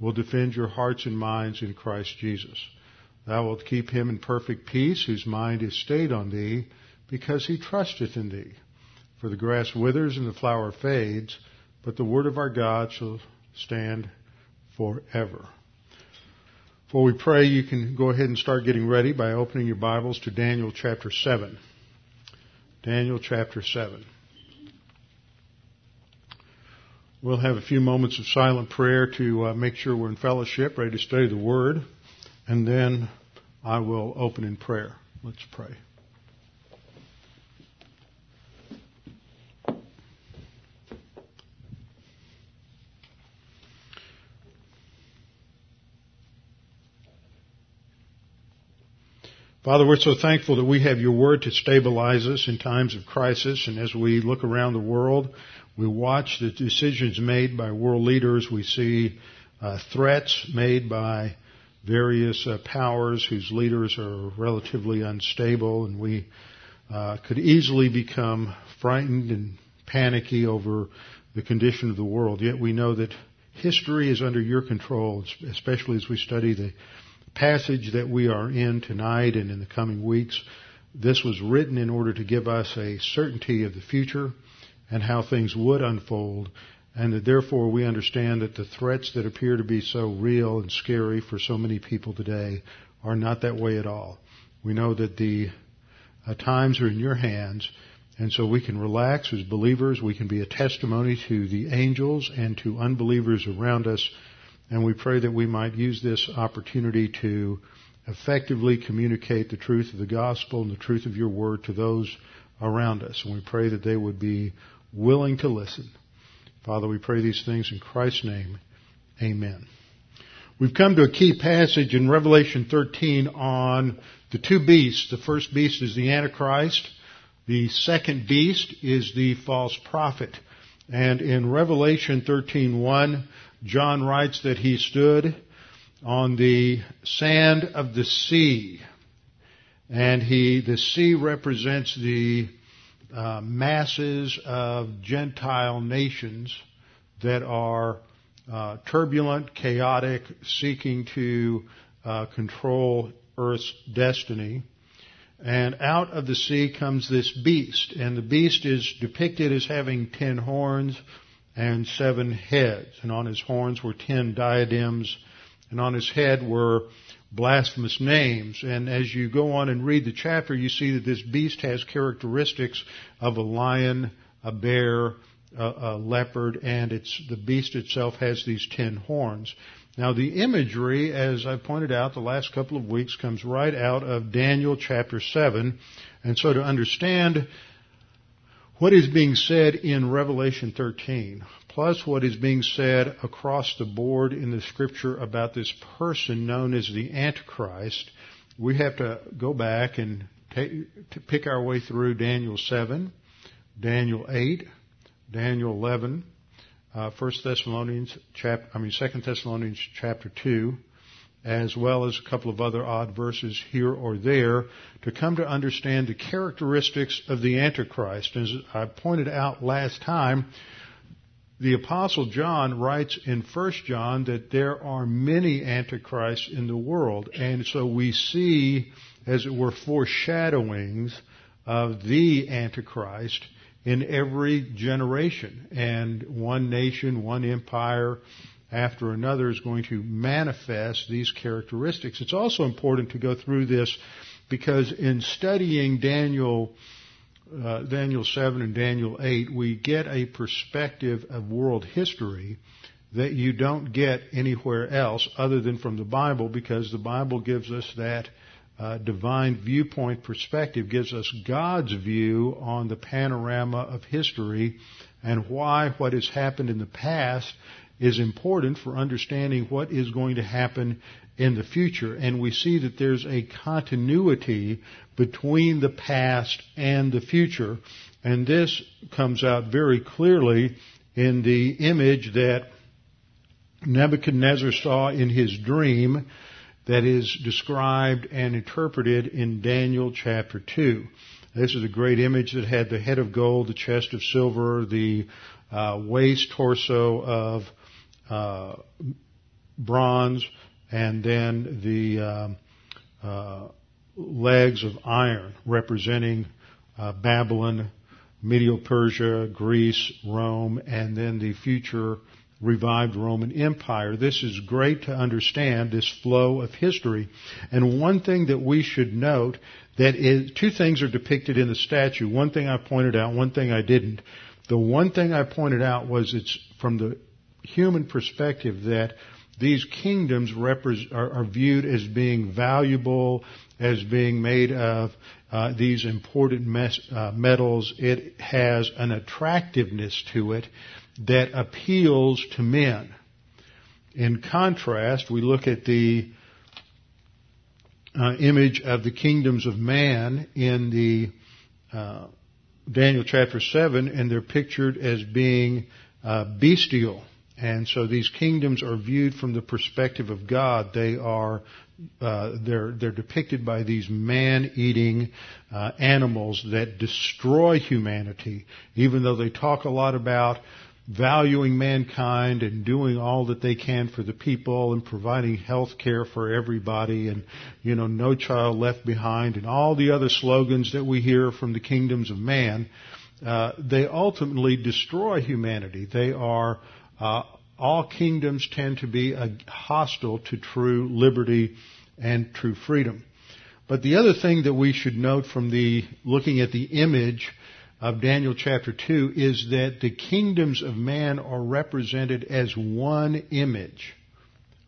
will defend your hearts and minds in Christ Jesus. Thou wilt keep him in perfect peace, whose mind is stayed on thee, because he trusteth in thee. For the grass withers and the flower fades, but the word of our God shall stand forever. Before we pray, you can go ahead and start getting ready by opening your Bibles to Daniel chapter 7. Daniel chapter 7. We'll have a few moments of silent prayer to uh, make sure we're in fellowship, ready to study the Word, and then I will open in prayer. Let's pray. Father, we're so thankful that we have your word to stabilize us in times of crisis. And as we look around the world, we watch the decisions made by world leaders. We see uh, threats made by various uh, powers whose leaders are relatively unstable. And we uh, could easily become frightened and panicky over the condition of the world. Yet we know that history is under your control, especially as we study the passage that we are in tonight and in the coming weeks, this was written in order to give us a certainty of the future and how things would unfold, and that therefore we understand that the threats that appear to be so real and scary for so many people today are not that way at all. We know that the uh, times are in your hands, and so we can relax as believers. We can be a testimony to the angels and to unbelievers around us and we pray that we might use this opportunity to effectively communicate the truth of the gospel and the truth of your word to those around us. And we pray that they would be willing to listen. Father, we pray these things in Christ's name. Amen. We've come to a key passage in Revelation 13 on the two beasts. The first beast is the Antichrist. The second beast is the false prophet. And in Revelation 13:1, John writes that he stood on the sand of the sea. And he, the sea represents the uh, masses of Gentile nations that are uh, turbulent, chaotic, seeking to uh, control Earth's destiny. And out of the sea comes this beast, and the beast is depicted as having ten horns, and seven heads. And on his horns were ten diadems, and on his head were blasphemous names. And as you go on and read the chapter, you see that this beast has characteristics of a lion, a bear, a, a leopard, and it's, the beast itself has these ten horns. Now the imagery, as I pointed out the last couple of weeks, comes right out of Daniel chapter 7. And so to understand what is being said in Revelation 13, plus what is being said across the board in the scripture about this person known as the Antichrist, we have to go back and take, to pick our way through Daniel 7, Daniel 8, Daniel 11, uh, 1 Thessalonians chapter, I mean 2 Thessalonians chapter 2, as well as a couple of other odd verses here or there to come to understand the characteristics of the Antichrist. As I pointed out last time, the apostle John writes in 1 John that there are many antichrists in the world. And so we see, as it were, foreshadowings of the antichrist in every generation. And one nation, one empire, after another is going to manifest these characteristics. It's also important to go through this because in studying Daniel, uh, Daniel 7 and Daniel 8, we get a perspective of world history that you don't get anywhere else other than from the Bible because the Bible gives us that uh, divine viewpoint perspective, gives us God's view on the panorama of history and why what has happened in the past is important for understanding what is going to happen in the future. And we see that there's a continuity between the past and the future. And this comes out very clearly in the image that Nebuchadnezzar saw in his dream that is described and interpreted in Daniel chapter 2. This is a great image that had the head of gold, the chest of silver, the uh, waist torso of uh, bronze, and then the uh, uh legs of iron, representing uh, Babylon, Medo Persia, Greece, Rome, and then the future revived Roman Empire. This is great to understand this flow of history. And one thing that we should note that is, two things are depicted in the statue. One thing I pointed out, one thing I didn't. The one thing I pointed out was it's from the human perspective that these kingdoms are, are, viewed as being valuable, as being made of uh, these important mes- uh, metals. It has an attractiveness to it that appeals to men. In contrast, we look at the uh, image of the kingdoms of man in the uh, Daniel chapter 7, and they're pictured as being uh, bestial. And so these kingdoms are viewed from the perspective of God. They are uh, they're they're depicted by these man-eating uh, animals that destroy humanity. Even though they talk a lot about valuing mankind and doing all that they can for the people and providing health care for everybody and, you know, no child left behind and all the other slogans that we hear from the kingdoms of man, uh, they ultimately destroy humanity. They are, uh, all kingdoms tend to be hostile to true liberty and true freedom. But the other thing that we should note from the looking at the image of Daniel chapter 2 is that the kingdoms of man are represented as one image.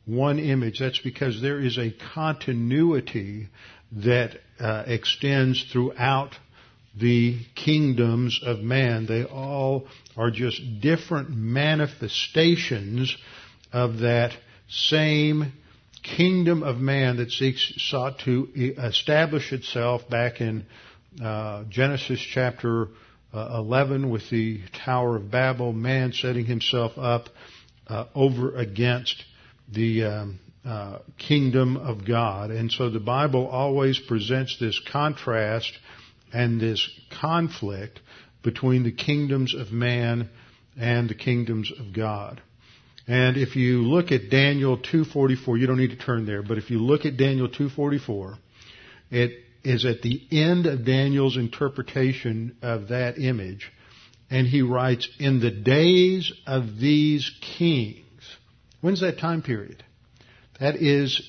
One image. That's because there is a continuity that uh, extends throughout the kingdoms of man. They all are just different manifestations of that same kingdom of man that seeks, sought to establish itself back in uh, Genesis chapter uh, 11 with the Tower of Babel, man setting himself up uh, over against the um, uh, kingdom of God. And so the Bible always presents this contrast and this conflict between the kingdoms of man and the kingdoms of God. And if you look at Daniel 2:44, you don't need to turn there, but if you look at Daniel 2:44, it is at the end of Daniel's interpretation of that image, and he writes, "In the days of these kings." When's that time period? That is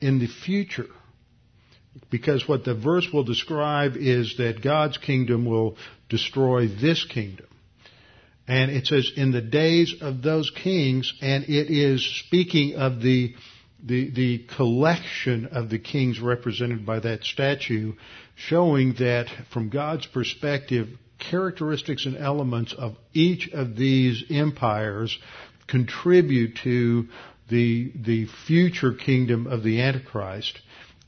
in the future. Because what the verse will describe is that God's kingdom will destroy this kingdom. And it says, in the days of those kings, and it is speaking of the, the, the collection of the kings represented by that statue, showing that from God's perspective, characteristics and elements of each of these empires contribute to the, the future kingdom of the Antichrist.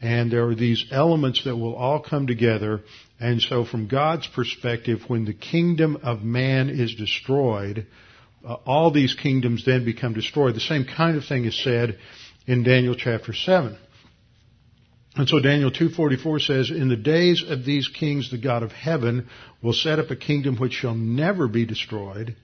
And there are these elements that will all come together. And so from God's perspective, when the kingdom of man is destroyed, uh, all these kingdoms then become destroyed. The same kind of thing is said in Daniel chapter 7. And so Daniel 2:44 says, "In the days of these kings the God of heaven will set up a kingdom which shall never be destroyed,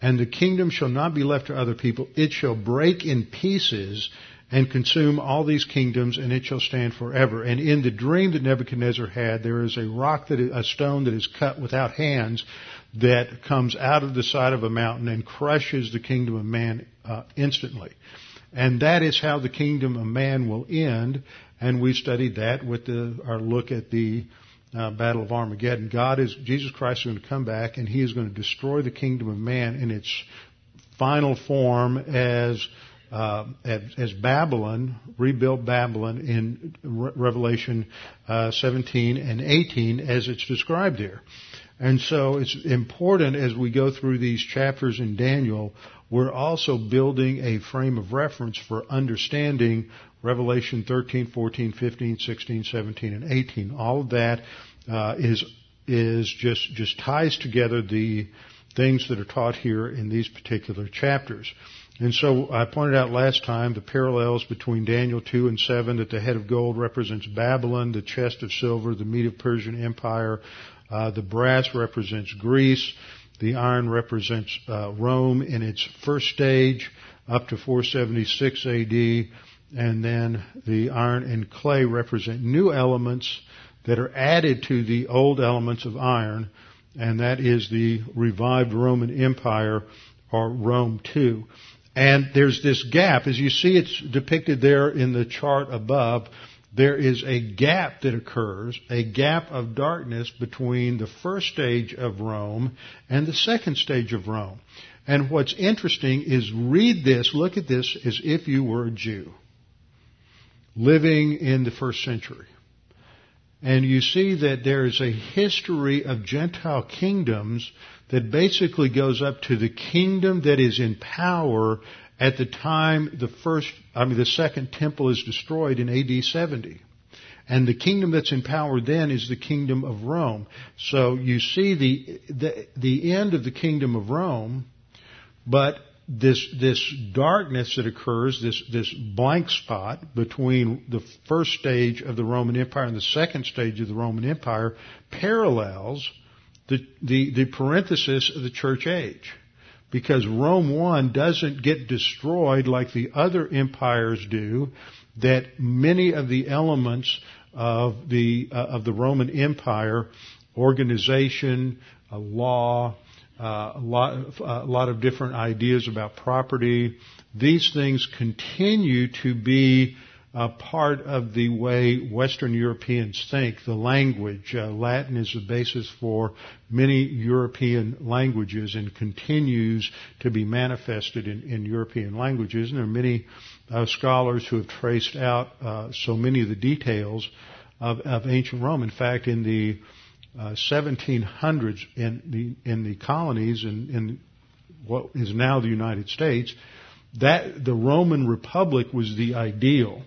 and the kingdom shall not be left to other people. It shall break in pieces and consume all these kingdoms, and it shall stand forever." And in the dream that Nebuchadnezzar had, there is a rock that is, a stone that is cut without hands that comes out of the side of a mountain and crushes the kingdom of man uh, instantly. And that is how the kingdom of man will end. and we studied that with the, our look at the uh, Battle of Armageddon. God is Jesus Christ is going to come back, and He is going to destroy the kingdom of man in its final form as uh, as, Babylon, rebuilt Babylon in Re- Revelation uh, 17 and 18 as it's described there. And so it's important as we go through these chapters in Daniel, we're also building a frame of reference for understanding Revelation 13, 14, 15, 16, 17, and 18. All of that uh, is is just just ties together the things that are taught here in these particular chapters. And so I pointed out last time the parallels between Daniel 2 and 7 that the head of gold represents Babylon, the chest of silver, the Medo-Persian Empire, uh, the brass represents Greece, the iron represents uh, Rome in its first stage up to 476 AD, and then the iron and clay represent new elements that are added to the old elements of iron, and that is the revived Roman Empire or Rome too. And there's this gap, as you see it's depicted there in the chart above, there is a gap that occurs, a gap of darkness between the first stage of Rome and the second stage of Rome. And what's interesting is read this, look at this as if you were a Jew living in the first century. And you see that there is a history of Gentile kingdoms that basically goes up to the kingdom that is in power at the time the first, I mean, the second temple is destroyed in AD 70. And the kingdom that's in power then is the kingdom of Rome. So you see the, the, the end of the kingdom of Rome, but this, this darkness that occurs, this, this blank spot between the first stage of the Roman Empire and the second stage of the Roman Empire parallels the, the, the parenthesis of the church age. Because Rome 1 doesn't get destroyed like the other empires do, that many of the elements of the, uh, of the Roman Empire, organization, uh, law, uh, a, lot, a lot of different ideas about property, these things continue to be uh, part of the way Western Europeans think. The language, uh, Latin is the basis for many European languages and continues to be manifested in, in European languages. And there are many uh, scholars who have traced out uh, so many of the details of, of ancient Rome. In fact, in the 1700s, uh, in the in the colonies in, in what is now the United States, that the Roman Republic was the ideal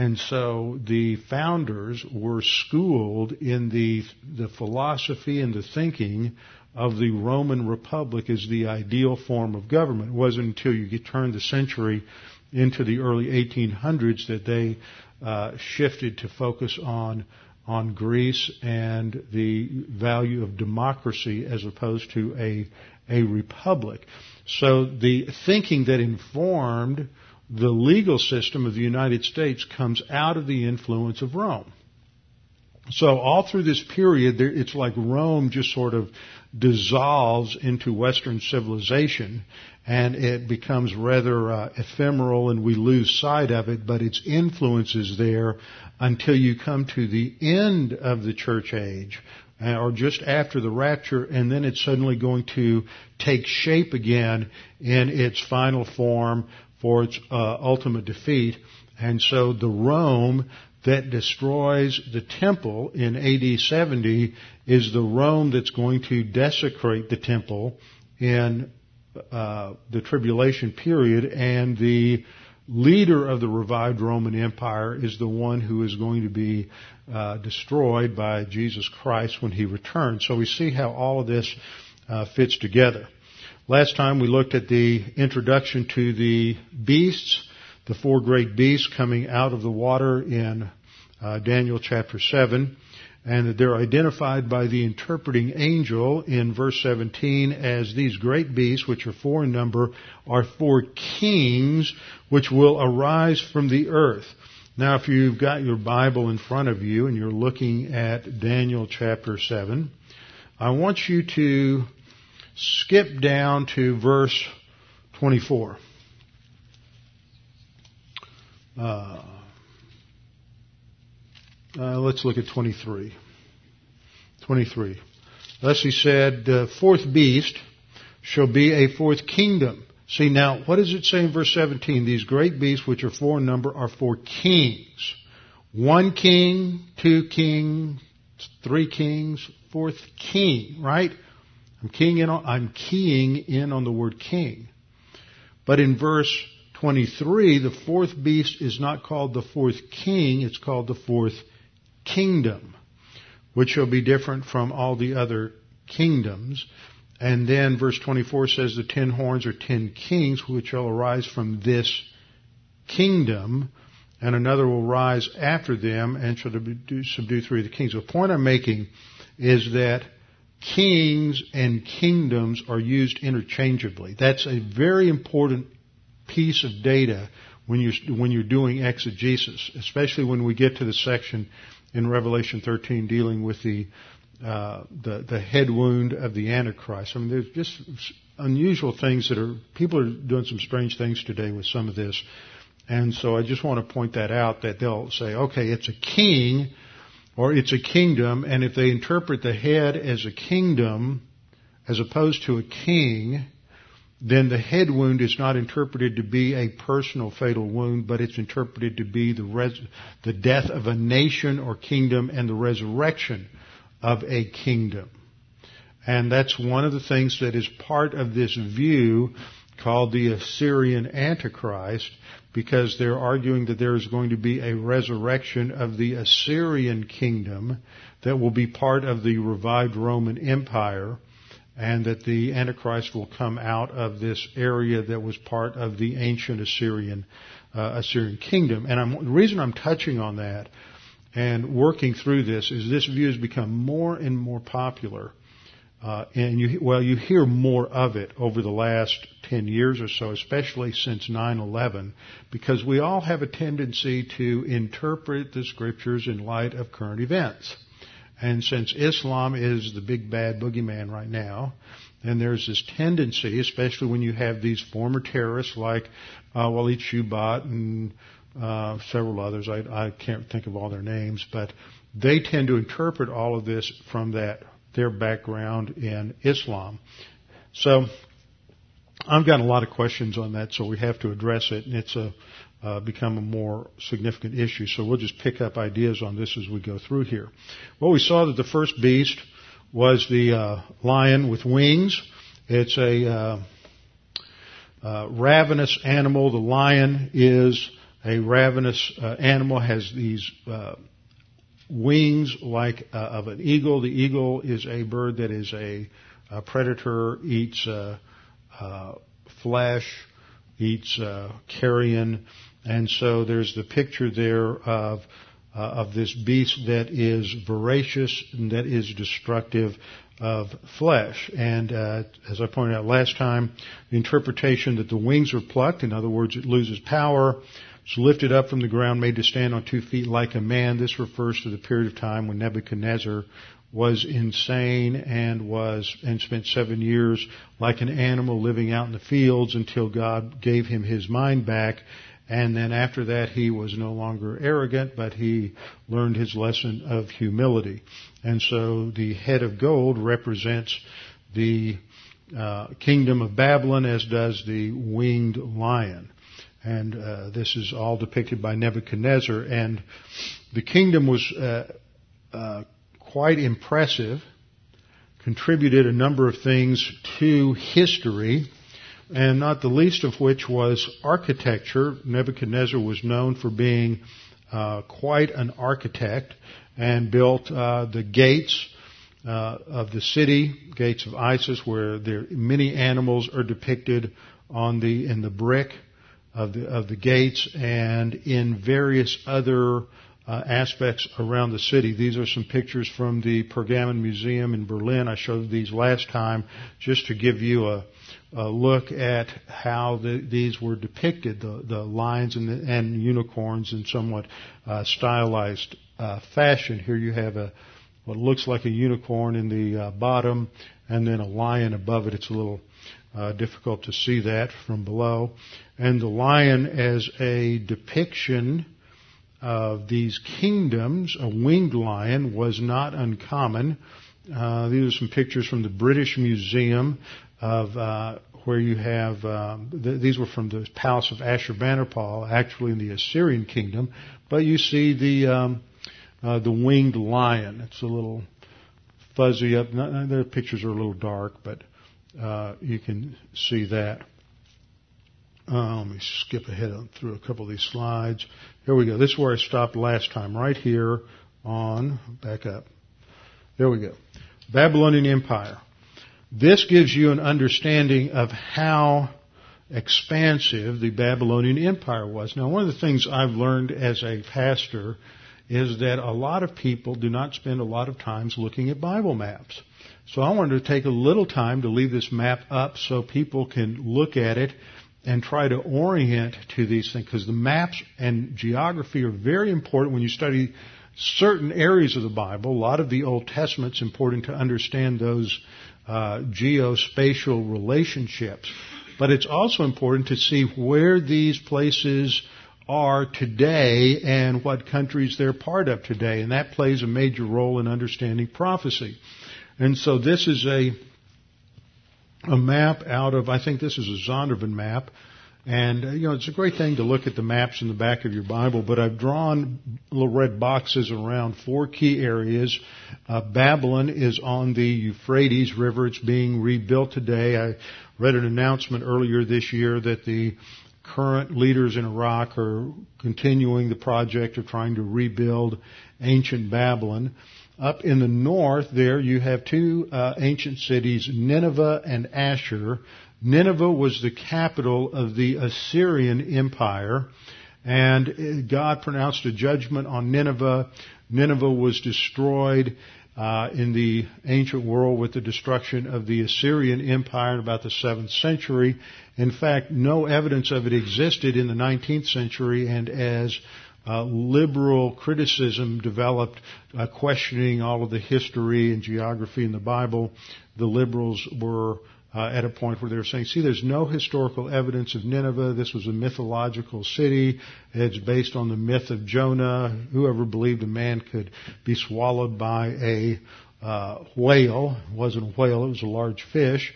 and so the founders were schooled in the, the philosophy and the thinking of the Roman Republic as the ideal form of government. It wasn't until you turned the century into the early 1800s that they uh, shifted to focus on on Greece and the value of democracy as opposed to a a republic. So the thinking that informed the legal system of the United States comes out of the influence of Rome. So all through this period, it's like Rome just sort of dissolves into Western civilization and it becomes rather uh, ephemeral and we lose sight of it, but its influence is there until you come to the end of the church age uh, or just after the rapture and then it's suddenly going to take shape again in its final form for its uh, ultimate defeat. And so the Rome that destroys the temple in AD 70 is the Rome that's going to desecrate the temple in uh, the tribulation period, and the leader of the revived Roman Empire is the one who is going to be uh, destroyed by Jesus Christ when he returns. So we see how all of this uh, fits together. Last time we looked at the introduction to the beasts, the four great beasts coming out of the water in uh, Daniel chapter 7, and that they're identified by the interpreting angel in verse 17 as these great beasts, which are four in number, are four kings which will arise from the earth. Now, if you've got your Bible in front of you and you're looking at Daniel chapter 7, I want you to skip down to verse 24. Uh, Uh, let's look at 23. 23. Thus he said, the fourth beast shall be a fourth kingdom. See now, what does it say in verse 17? These great beasts, which are four in number, are four kings. One king, two kings, three kings, fourth king, right? I'm keying in on, I'm keying in on the word king. But in verse 23, the fourth beast is not called the fourth king, it's called the fourth kingdom, which shall be different from all the other kingdoms. And then verse 24 says the ten horns are ten kings which shall arise from this kingdom, and another will rise after them and shall subdue three of the kings. The point I'm making is that kings and kingdoms are used interchangeably. That's a very important piece of data when you're, when you're doing exegesis, especially when we get to the section in Revelation 13 dealing with the, uh, the, the head wound of the Antichrist. I mean, there's just unusual things that are, people are doing some strange things today with some of this. And so I just want to point that out that they'll say, okay, it's a king or it's a kingdom, and if they interpret the head as a kingdom as opposed to a king, then the head wound is not interpreted to be a personal fatal wound, but it's interpreted to be the, res- the death of a nation or kingdom and the resurrection of a kingdom. And that's one of the things that is part of this view called the Assyrian Antichrist, because they're arguing that there is going to be a resurrection of the Assyrian kingdom that will be part of the revived Roman Empire and that the Antichrist will come out of this area that was part of the ancient Assyrian uh, Assyrian kingdom. And I'm, the reason I'm touching on that and working through this is this view has become more and more popular. Uh, and you, well, you hear more of it over the last 10 years or so, especially since 9-11, because we all have a tendency to interpret the scriptures in light of current events. And since Islam is the big bad boogeyman right now, and there's this tendency, especially when you have these former terrorists like uh, Walid Shoebat and uh, several others, I, I can't think of all their names, but they tend to interpret all of this from that their background in Islam. So I've got a lot of questions on that, so we have to address it, and it's a uh, become a more significant issue. So we'll just pick up ideas on this as we go through here. Well, we saw that the first beast was the uh, lion with wings. It's a uh, uh ravenous animal. The lion is a ravenous uh, animal, has these uh, wings like of an eagle. The eagle is a bird that is a, a predator, eats flesh, eats carrion, and so there's the picture there of uh, of this beast that is voracious and that is destructive of flesh. And uh, as I pointed out last time, the interpretation that the wings are plucked, in other words, it loses power, it's lifted up from the ground, made to stand on two feet like a man. This refers to the period of time when Nebuchadnezzar was insane and was and spent seven years like an animal living out in the fields until God gave him his mind back and then after that, he was no longer arrogant, but he learned his lesson of humility. And so the head of gold represents the uh, kingdom of Babylon, as does the winged lion. And uh, this is all depicted by Nebuchadnezzar. And the kingdom was uh, uh quite impressive, contributed a number of things to history and not the least of which was architecture. Nebuchadnezzar was known for being uh, quite an architect and built uh, the gates uh, of the city, gates of Ishtar, where there many animals are depicted on the in the brick of the of the gates and in various other uh, aspects around the city. These are some pictures from the Pergamon Museum in Berlin. I showed these last time just to give you a, a look at how the, these were depicted, the, the lions and, the, and unicorns in somewhat uh, stylized uh, fashion. Here you have a what looks like a unicorn in the uh, bottom, and then a lion above it. It's a little uh, difficult to see that from below. And the lion as a depiction of these kingdoms, a winged lion was not uncommon. Uh, these are some pictures from the British Museum of uh, where you have um, th- these were from the palace of Ashurbanipal, actually in the Assyrian kingdom. But you see the um, uh, the winged lion. It's a little fuzzy up. The pictures are a little dark, but uh, you can see that. Uh, let me skip ahead through a couple of these slides. Here we go. This is where I stopped last time, right here on, back up. There we go. Babylonian Empire. This gives you an understanding of how expansive the Babylonian Empire was. Now, one of the things I've learned as a pastor is that a lot of people do not spend a lot of times looking at Bible maps. So I wanted to take a little time to leave this map up so people can look at it and try to orient to these things because the maps and geography are very important when you study certain areas of the Bible. A lot of the Old Testament's important to understand those uh, geospatial relationships. But it's also important to see where these places are today and what countries they're part of today. And that plays a major role in understanding prophecy. And so this is a a map out of, I think this is a Zondervan map. And, uh, you know, it's a great thing to look at the maps in the back of your Bible, but I've drawn little red boxes around four key areas. Uh, Babylon is on the Euphrates River. It's being rebuilt today. I read an announcement earlier this year that the current leaders in Iraq are continuing the project of trying to rebuild ancient Babylon. Up in the north there you have two uh, ancient cities, Nineveh and Ashur. Nineveh was the capital of the Assyrian Empire and God pronounced a judgment on Nineveh. Nineveh was destroyed uh, in the ancient world with the destruction of the Assyrian Empire in about the 7th century. In fact, no evidence of it existed in the 19th century, and as uh, liberal criticism developed, uh, questioning all of the history and geography in the Bible. The liberals were uh, at a point where they were saying, see, there's no historical evidence of Nineveh. This was a mythological city. It's based on the myth of Jonah. Whoever believed a man could be swallowed by a uh, whale. It wasn't a whale, it was a large fish.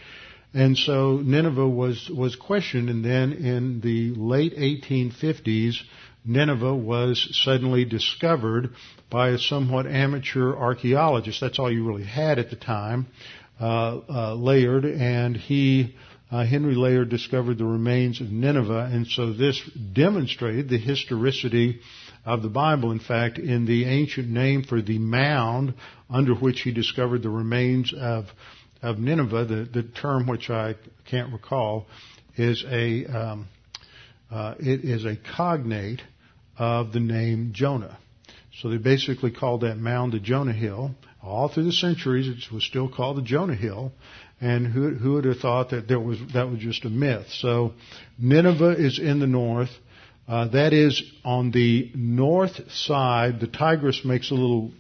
And so Nineveh was, was questioned, and then in the late 1850s, Nineveh was suddenly discovered by a somewhat amateur archaeologist. That's all you really had at the time, Layard, and he, uh, Henry Layard, discovered the remains of Nineveh, and so this demonstrated the historicity of the Bible. In fact, in the ancient name for the mound under which he discovered the remains of of Nineveh, the, the term which I can't recall, is a um, uh, it is a cognate of the name Jonah. So they basically called that mound the Jonah Hill. All through the centuries, it was still called the Jonah Hill. And who, who would have thought that there was that was just a myth? So Nineveh is in the north. Uh, that is on the north side. The Tigris makes a little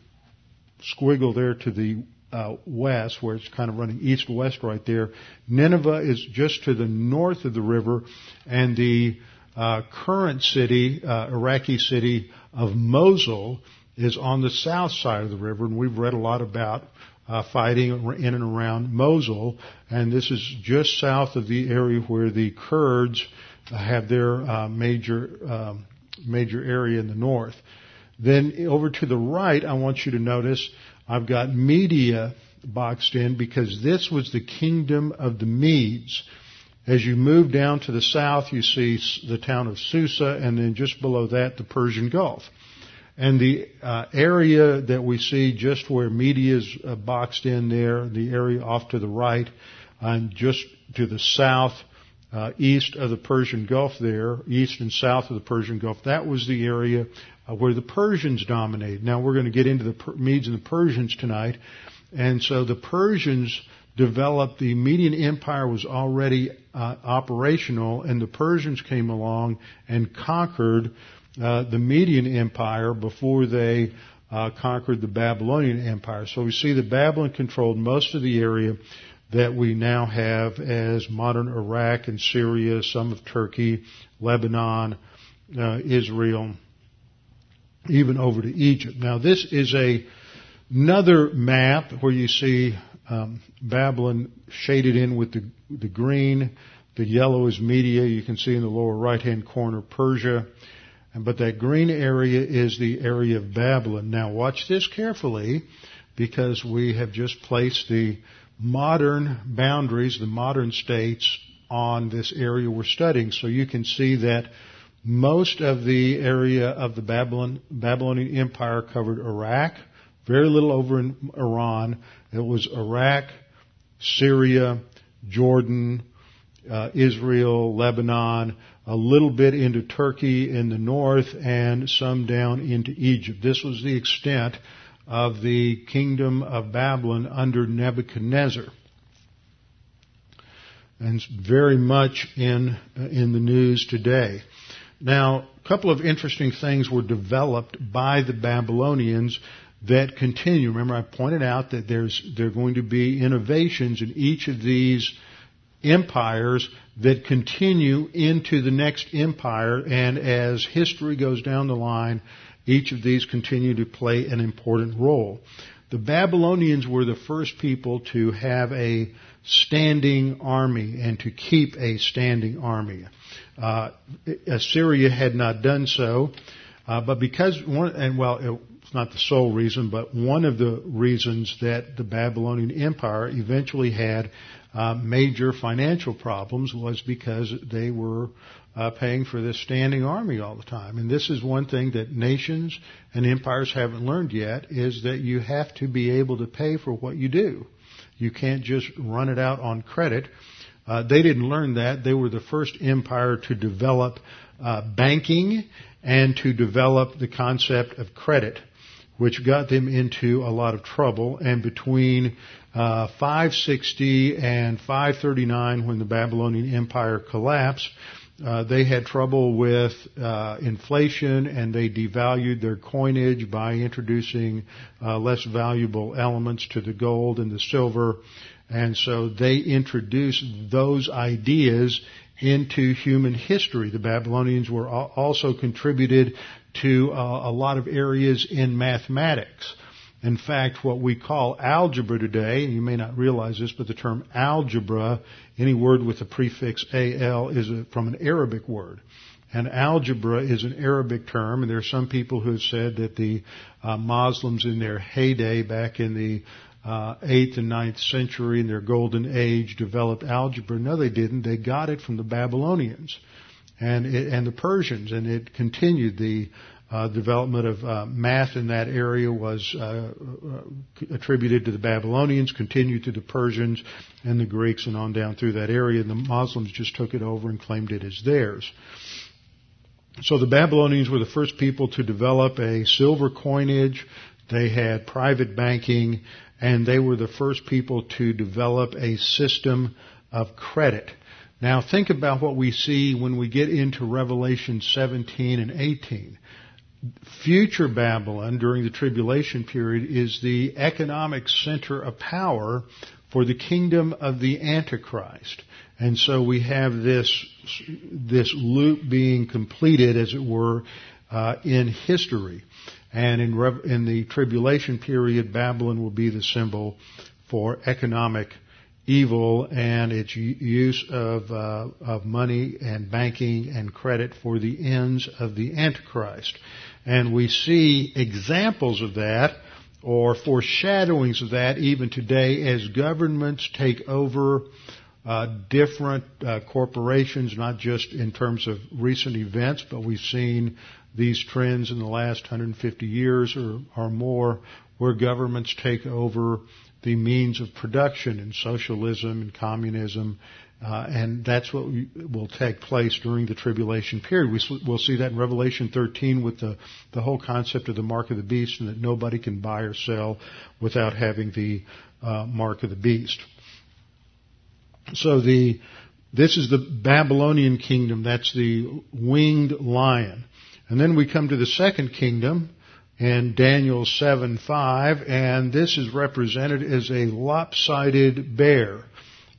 squiggle there to the uh, west, where it's kind of running east-west right there. Nineveh is just to the north of the river, and the uh, current city, uh, Iraqi city of Mosul, is on the south side of the river, and we've read a lot about uh, fighting in and around Mosul, and this is just south of the area where the Kurds have their uh, major um, major area in the north. Then over to the right, I want you to notice I've got Media boxed in because this was the kingdom of the Medes. As you move down to the south, you see the town of Susa, and then just below that, the Persian Gulf. And the uh, area that we see just where Media is uh, boxed in there, the area off to the right, and just to the south, uh, east of the Persian Gulf there, east and south of the Persian Gulf, that was the area uh, where the Persians dominated. Now we're going to get into the Medes and the Persians tonight. And so the Persians developed, the Median Empire was already uh, operational, and the Persians came along and conquered uh, the Median Empire before they uh, conquered the Babylonian Empire. So we see that Babylon controlled most of the area that we now have as modern Iraq and Syria, some of Turkey, Lebanon, uh, Israel, even over to Egypt. Now this is a another map where you see um, Babylon shaded in with the, the green. The yellow is Media. You can see in the lower right hand corner Persia. But that green area is the area of Babylon. Now watch this carefully because we have just placed the modern boundaries, the modern states on this area we're studying. So you can see that most of the area of the Babylon, Babylonian Empire covered Iraq, very little over in Iran. It was Iraq, Syria, Jordan, uh, Israel, Lebanon, a little bit into Turkey in the north, and some down into Egypt. This was the extent of the kingdom of Babylon under Nebuchadnezzar. And very much in, uh, in the news today. Now, a couple of interesting things were developed by the Babylonians that continue. Remember, I pointed out that there's, there are going to be innovations in each of these empires that continue into the next empire, and as history goes down the line, each of these continue to play an important role. The Babylonians were the first people to have a standing army and to keep a standing army. Uh, Assyria had not done so, uh, but because one, and well, it's not the sole reason, but one of the reasons that the Babylonian Empire eventually had uh, major financial problems was because they were uh, paying for this standing army all the time. And this is one thing that nations and empires haven't learned yet is that you have to be able to pay for what you do. You can't just run it out on credit. Uh, they didn't learn that. They were the first empire to develop uh, banking and to develop the concept of credit, which got them into a lot of trouble. And between uh, 560 and 539, when the Babylonian Empire collapsed, uh, they had trouble with uh, inflation and they devalued their coinage by introducing uh, less valuable elements to the gold and the silver. And so they introduced those ideas into human history. The Babylonians were also contributed to uh, a lot of areas in mathematics. In fact, what we call algebra today, and you may not realize this, but the term algebra, any word with the prefix al is a, from an Arabic word. And algebra is an Arabic term, and there are some people who have said that the uh, Muslims in their heyday back in the uh, 8th and 9th century in their golden age developed algebra. No, they didn't. They got it from the Babylonians and it, and the Persians, and it continued the uh, development of uh, math in that area was uh, uh, attributed to the Babylonians, continued to the Persians and the Greeks, and on down through that area. And the Muslims just took it over and claimed it as theirs. So the Babylonians were the first people to develop a silver coinage. They had private banking, and they were the first people to develop a system of credit. Now think about what we see when we get into Revelation 17 and 18 future Babylon during the tribulation period is the economic center of power for the kingdom of the Antichrist. And so we have this, this loop being completed, as it were, uh, in history. And in, in the tribulation period, Babylon will be the symbol for economic evil and its use of, uh, of money and banking and credit for the ends of the Antichrist. And we see examples of that or foreshadowings of that even today as governments take over uh, different uh, corporations, not just in terms of recent events, but we've seen these trends in the last 150 years or, or more where governments take over the means of production in socialism and communism uh, and that's what we, will take place during the tribulation period. We, will see that in Revelation 13 with the, the whole concept of the mark of the beast and that nobody can buy or sell without having the uh, mark of the beast. So the, this is the Babylonian kingdom. That's the winged lion. And then we come to the second kingdom in Daniel 7:5, and this is represented as a lopsided bear.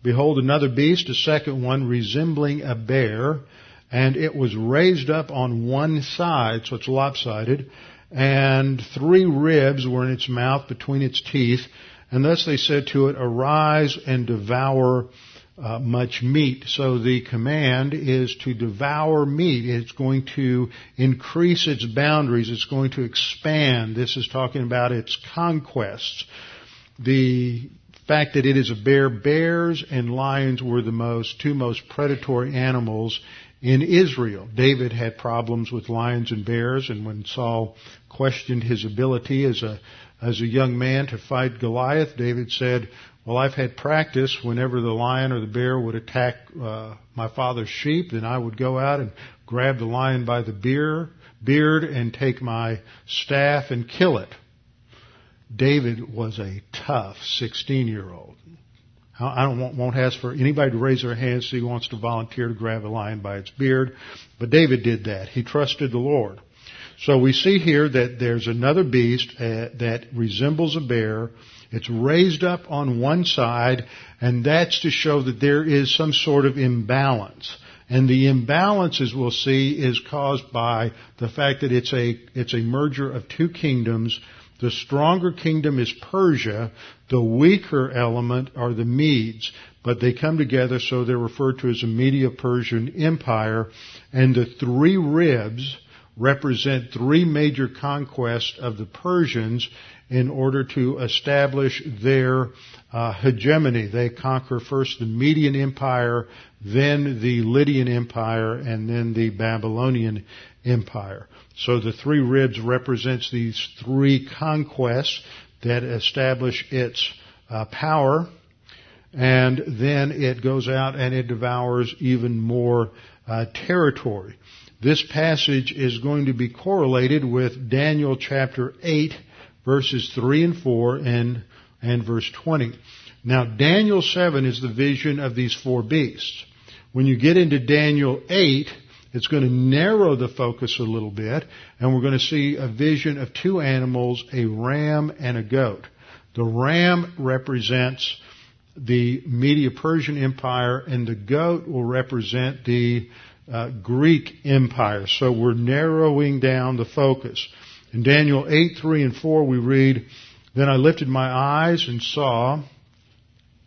Behold, another beast, a second one, resembling a bear, and it was raised up on one side, so it's lopsided, and three ribs were in its mouth between its teeth, and thus they said to it, Arise and devour uh, much meat. So the command is to devour meat. It's going to increase its boundaries. It's going to expand. This is talking about its conquests. The fact that it is a bear, bears and lions were the most, two most predatory animals in Israel. David had problems with lions and bears, and when Saul questioned his ability as a as a young man to fight Goliath, David said, "Well, I've had practice. Whenever the lion or the bear would attack uh, my father's sheep, then I would go out and grab the lion by the beard, beard and take my staff and kill it." David was a tough 16 year old. I don't won't ask for anybody to raise their hands so he wants to volunteer to grab a lion by its beard, but David did that. He trusted the Lord. So we see here that there's another beast uh, that resembles a bear. It's raised up on one side, and that's to show that there is some sort of imbalance. And the imbalance, as we'll see, is caused by the fact that it's a, it's a merger of two kingdoms the stronger kingdom is Persia. The weaker element are the Medes. But they come together so they're referred to as a Medo-Persian empire. And the three ribs represent three major conquests of the Persians in order to establish their uh, hegemony. They conquer first the Median Empire, then the Lydian Empire, and then the Babylonian Empire. So the three ribs represents these three conquests that establish its uh, power, and then it goes out and it devours even more uh, territory. This passage is going to be correlated with Daniel chapter 8 verses 3 and 4 and, and verse 20. Now Daniel 7 is the vision of these four beasts. When you get into Daniel 8, it's going to narrow the focus a little bit, and we're going to see a vision of two animals, a ram and a goat. The ram represents the Medo-Persian Empire, and the goat will represent the uh, Greek Empire. So we're narrowing down the focus. In Daniel 8, 3 and 4 we read, Then I lifted my eyes and saw,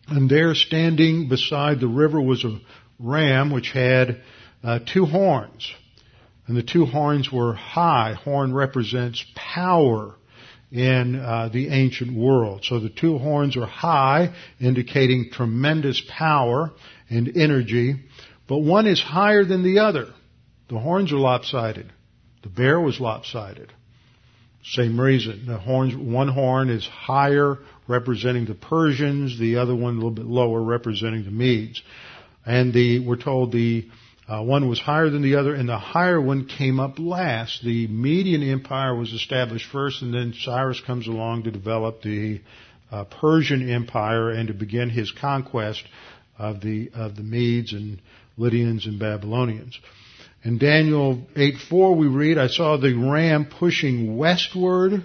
and there standing beside the river was a ram which had uh, two horns. And the two horns were high. Horn represents power in uh, the ancient world. So the two horns are high, indicating tremendous power and energy. But one is higher than the other. The horns are lopsided. The bear was lopsided. Same reason. The horns, one horn is higher, representing the Persians. The other one a little bit lower, representing the Medes. And the, we're told the uh, one was higher than the other, and the higher one came up last. The Median Empire was established first, and then Cyrus comes along to develop the uh, Persian Empire and to begin his conquest of the of the Medes and Lydians and Babylonians. In Daniel 8:4 we read, "I saw the ram pushing westward,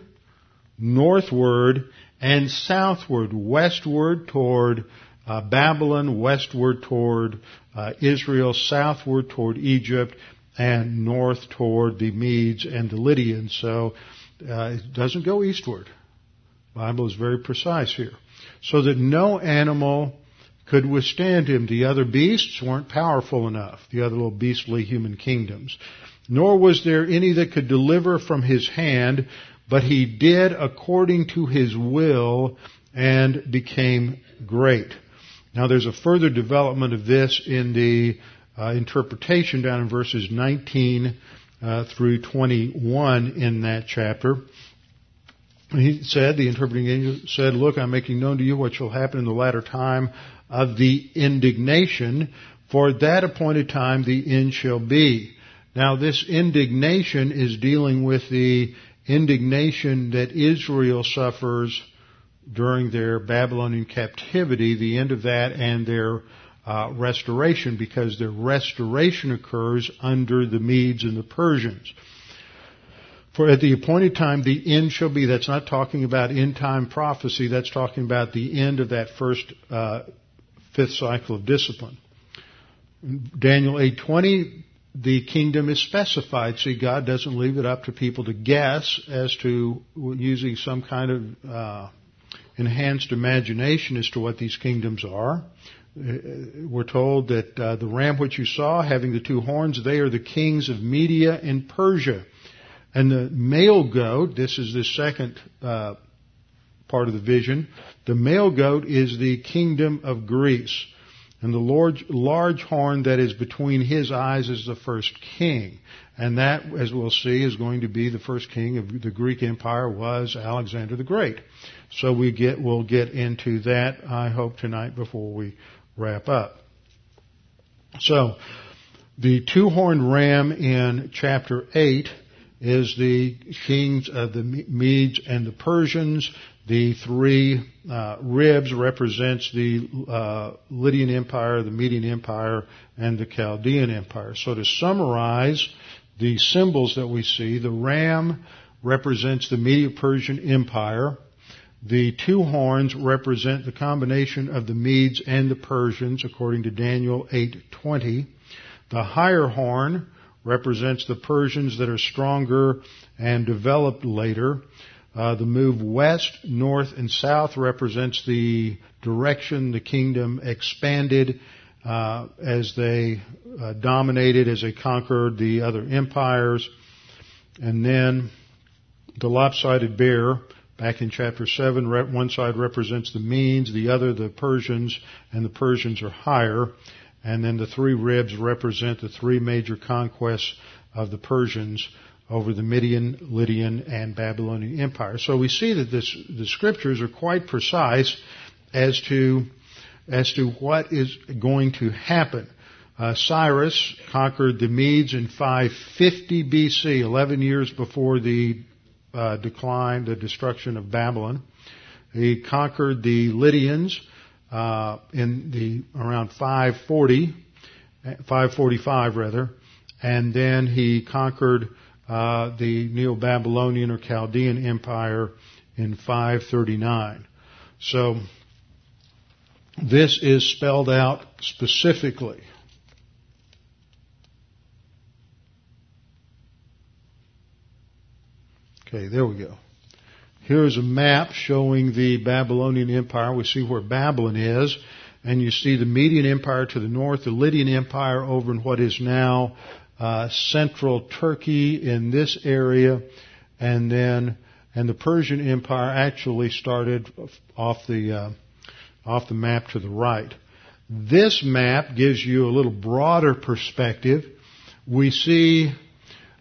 northward, and southward, westward toward uh, Babylon, westward toward uh, Israel, southward toward Egypt, and north toward the Medes and the Lydians. So uh, it doesn't go eastward. The Bible is very precise here. So that no animal could withstand him. The other beasts weren't powerful enough, the other little beastly human kingdoms. Nor was there any that could deliver from his hand, but he did according to his will and became great. Now there's a further development of this in the uh, interpretation down in verses 19 uh, through 21 in that chapter. He said, the interpreting angel said, Look, I'm making known to you what shall happen in the latter time of the indignation, for that appointed time the end shall be. Now this indignation is dealing with the indignation that Israel suffers during their Babylonian captivity, the end of that and their uh, restoration, because their restoration occurs under the Medes and the Persians. For at the appointed time the end shall be. That's not talking about end time prophecy. That's talking about the end of that first uh, fifth cycle of discipline. Daniel 8:20 the kingdom is specified. See, God doesn't leave it up to people to guess as to using some kind of uh, enhanced imagination as to what these kingdoms are. Uh, we're told that uh, the ram which you saw having the two horns, they are the kings of Media and Persia. And the male goat, this is the second uh, part of the vision, the male goat is the kingdom of Greece. And the large, large horn that is between his eyes is the first king. And that, as we'll see, is going to be the first king of the Greek Empire was Alexander the Great. So we get, we'll get into that, I hope, tonight before we wrap up. So, the two-horned ram in chapter 8 is the kings of the Medes and the Persians. The three uh, ribs represents the uh, Lydian Empire, the Median Empire, and the Chaldean Empire. So to summarize the symbols that we see, the ram represents the Medo-Persian Empire. The two horns represent the combination of the Medes and the Persians, according to Daniel 8:20. The higher horn represents the Persians that are stronger and developed later. Uh, the move west, north, and south represents the direction the kingdom expanded uh, as they uh, dominated, as they conquered the other empires. And then the lopsided bear Back in chapter 7, one side represents the Medes, the other the Persians, and the Persians are higher. And then the three ribs represent the three major conquests of the Persians over the Median, Lydian, and Babylonian empire. So we see that this, the scriptures are quite precise as to, as to what is going to happen. Uh, Cyrus conquered the Medes in 550 BC, 11 years before the uh, decline, the destruction of Babylon. He conquered the Lydians uh, in the around 540, 545 rather, and then he conquered uh, the Neo-Babylonian or Chaldean Empire in 539. So this is spelled out specifically. Okay, there we go. Here's a map showing the Babylonian Empire. We see where Babylon is, and you see the Median Empire to the north, the Lydian Empire over in what is now uh, central Turkey in this area, and then and the Persian Empire actually started off the uh, off the map to the right. This map gives you a little broader perspective. We see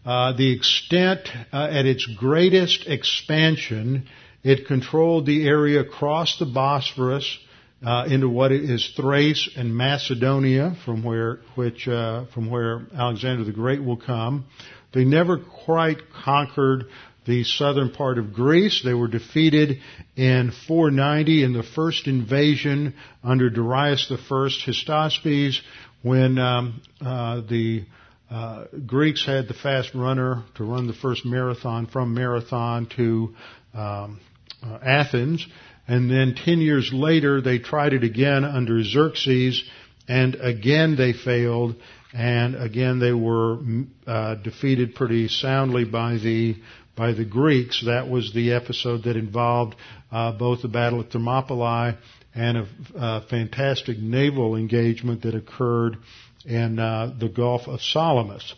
uh, the extent uh, at its greatest expansion, it controlled the area across the Bosphorus uh, into what is Thrace and Macedonia, from where which uh, from where Alexander the Great will come. They never quite conquered the southern part of Greece. They were defeated in 490 in the first invasion under Darius I Hystaspes when um, uh, the uh, Greeks had the fast runner to run the first marathon from Marathon to um, uh, Athens, and then ten years later they tried it again under Xerxes, and again they failed, and again they were uh, defeated pretty soundly by the by the Greeks. That was the episode that involved uh, both the Battle of Thermopylae and a, a fantastic naval engagement that occurred in uh, the Gulf of Salamis.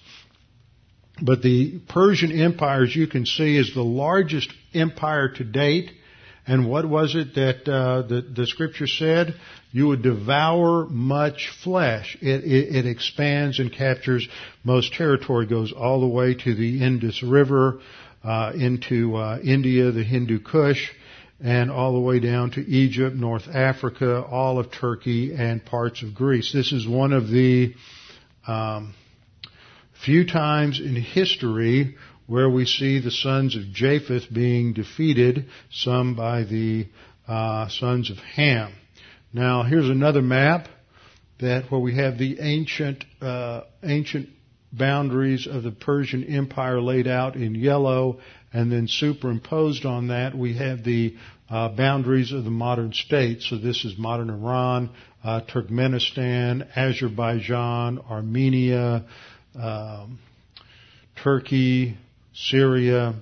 But the Persian Empire, as you can see, is the largest empire to date. And what was it that uh, the, the scripture said? You would devour much flesh. It, it, it expands and captures most territory, goes all the way to the Indus River, uh, into uh, India, the Hindu Kush, and all the way down to Egypt, North Africa, all of Turkey, and parts of Greece. This is one of the um, few times in history where we see the sons of Japheth being defeated, some by the uh, sons of Ham. Now, here's another map that where we have the ancient uh, ancient boundaries of the Persian Empire laid out in yellow, and then superimposed on that we have the uh, boundaries of the modern states. So this is modern Iran, uh, Turkmenistan, Azerbaijan, Armenia, um, Turkey, Syria,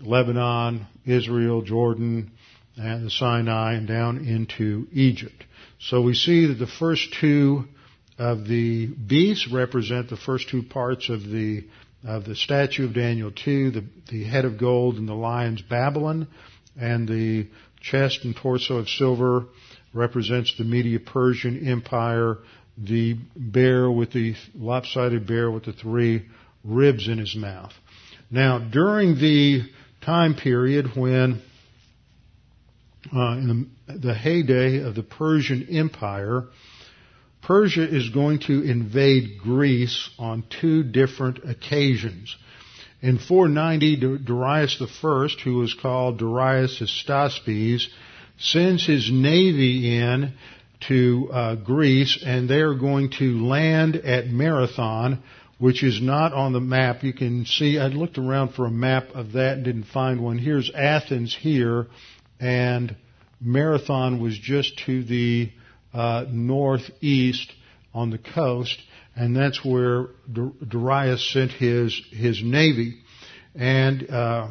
Lebanon, Israel, Jordan, and the Sinai, and down into Egypt. So we see that the first two of the beasts represent the first two parts of the of the statue of Daniel 2, the, the head of gold and the lion's Babylon, and the chest and torso of silver represents the Medo-Persian Empire, the bear with the lopsided bear with the three ribs in his mouth. Now, during the time period when uh, in the, the heyday of the Persian Empire, Persia is going to invade Greece on two different occasions. In 490, Darius I, who was called Darius Hystaspes, sends his navy in to uh, Greece, and they are going to land at Marathon, which is not on the map. You can see, I looked around for a map of that and didn't find one. Here's Athens here, and Marathon was just to the uh, northeast on the coast, and that's where Darius sent his his navy, and uh,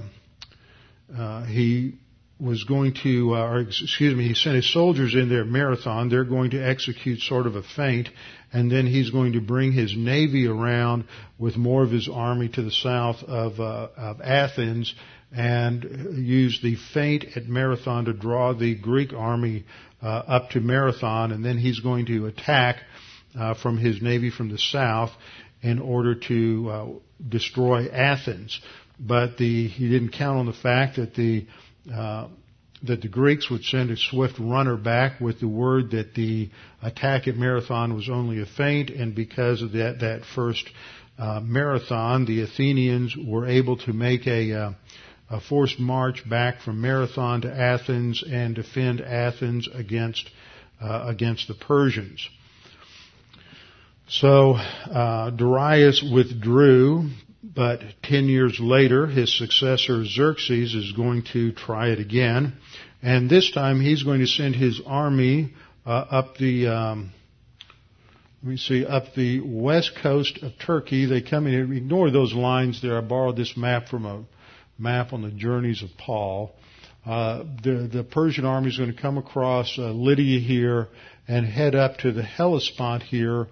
uh, he was going to, uh, or excuse me, he sent his soldiers in there Marathon. They're going to execute sort of a feint, and then he's going to bring his navy around with more of his army to the south of, uh, of Athens and use the feint at Marathon to draw the Greek army uh, up to Marathon, and then he's going to attack uh, from his navy from the south in order to uh, destroy Athens. But the, he didn't count on the fact that the uh, that the Greeks would send a swift runner back with the word that the attack at Marathon was only a feint, and because of that that first uh, marathon, the Athenians were able to make a uh, a forced march back from Marathon to Athens and defend Athens against uh, against the Persians. So uh, Darius withdrew, but ten years later, his successor Xerxes is going to try it again, and this time he's going to send his army uh, up the um, let me see, up the west coast of Turkey. They come in. Ignore those lines there. I borrowed this map from a map on the journeys of Paul. Uh, the, the Persian army is going to come across uh, Lydia here and head up to the Hellespont here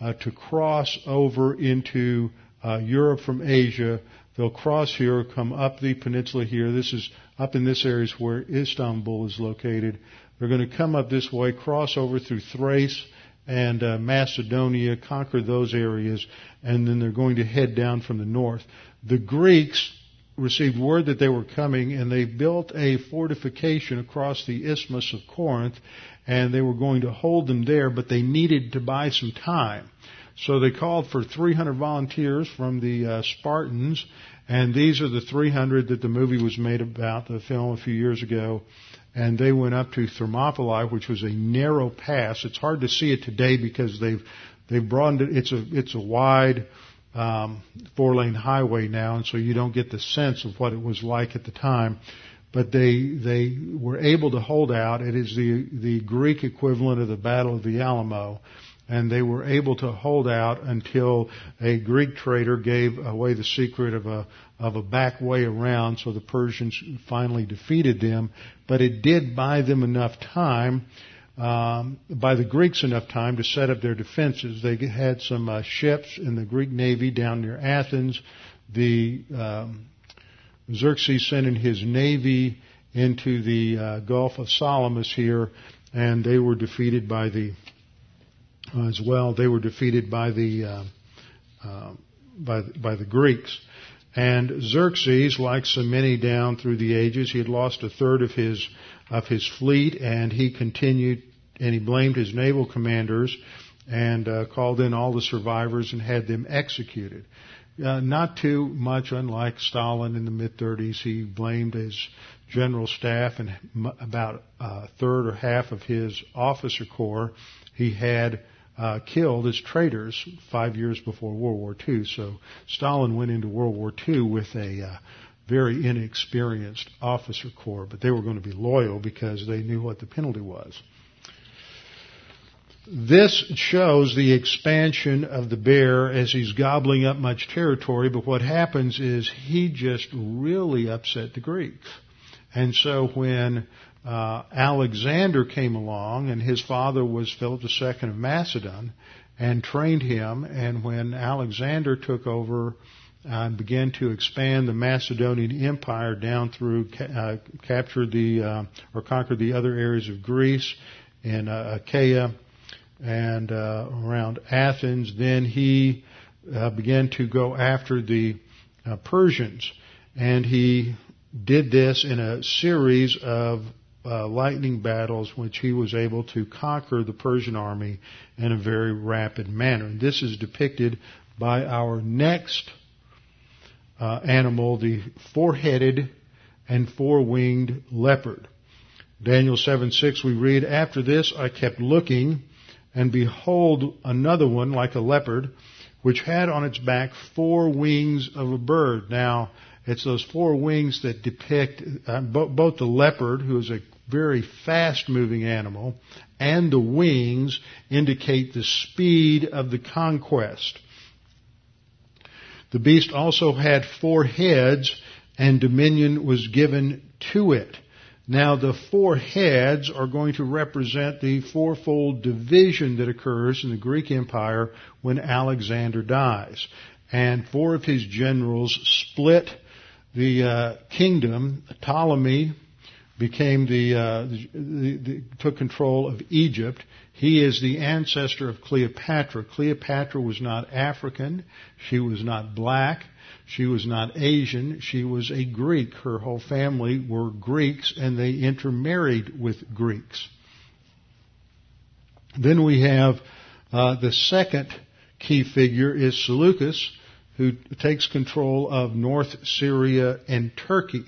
uh, to cross over into uh, Europe from Asia. They'll cross here, come up the peninsula here. This is up in this area is where Istanbul is located. They're going to come up this way, cross over through Thrace and uh, Macedonia, conquer those areas, and then they're going to head down from the north. The Greeks received word that they were coming and they built a fortification across the Isthmus of Corinth and they were going to hold them there, but they needed to buy some time. So they called for 300 volunteers from the uh, Spartans, and these are the 300 that the movie was made about, the film a few years ago. And they went up to Thermopylae, which was a narrow pass. It's hard to see it today because they've they've broadened it. It's a it's a wide um, four lane highway now, and so you don't get the sense of what it was like at the time. But they they were able to hold out. It is the the Greek equivalent of the Battle of the Alamo, and they were able to hold out until a Greek trader gave away the secret of a of a back way around, so the Persians finally defeated them. But it did buy them enough time um, by the Greeks enough time to set up their defenses. They had some uh, ships in the Greek navy down near Athens. The um, Xerxes sent in his navy into the uh, Gulf of Salamis here, and they were defeated by the as well. They were defeated by the uh, uh, by by the Greeks. And Xerxes, like so many down through the ages, he had lost a third of his of his fleet, and he continued and he blamed his naval commanders and uh, called in all the survivors and had them executed. Uh, not too much unlike Stalin in the mid 30s. He blamed his general staff and about a third or half of his officer corps he had uh, killed as traitors five years before World War II. So Stalin went into World War II with a uh, very inexperienced officer corps, but they were going to be loyal because they knew what the penalty was. this shows the expansion of the bear as he's gobbling up much territory, but what happens is he just really upset the Greeks. And so when uh, Alexander came along, and his father was Philip II of Macedon, and trained him, and when Alexander took over and began to expand the Macedonian Empire down through, uh, captured the, uh, or conquered the other areas of Greece and uh, Achaia, and uh, around Athens. Then he began to go after the Persians, and he did this in a series of uh, lightning battles, which he was able to conquer the Persian army in a very rapid manner. This is depicted by our next uh, animal, the four-headed and four-winged leopard. Daniel 7 6 we read, After this I kept looking, and behold, another one like a leopard, which had on its back four wings of a bird. Now, it's those four wings that depict uh, both the leopard, who is a very fast moving animal, and the wings indicate the speed of the conquest. The beast also had four heads, and dominion was given to it. Now the four heads are going to represent the fourfold division that occurs in the Greek Empire when Alexander dies. And four of his generals split the uh, kingdom. Ptolemy became the, uh, the, the, took control of Egypt. He is the ancestor of Cleopatra. Cleopatra was not African. She was not black. She was not Asian. She was a Greek. Her whole family were Greeks and they intermarried with Greeks. Then we have uh, the second key figure is Seleucus, who takes control of North Syria and Turkey.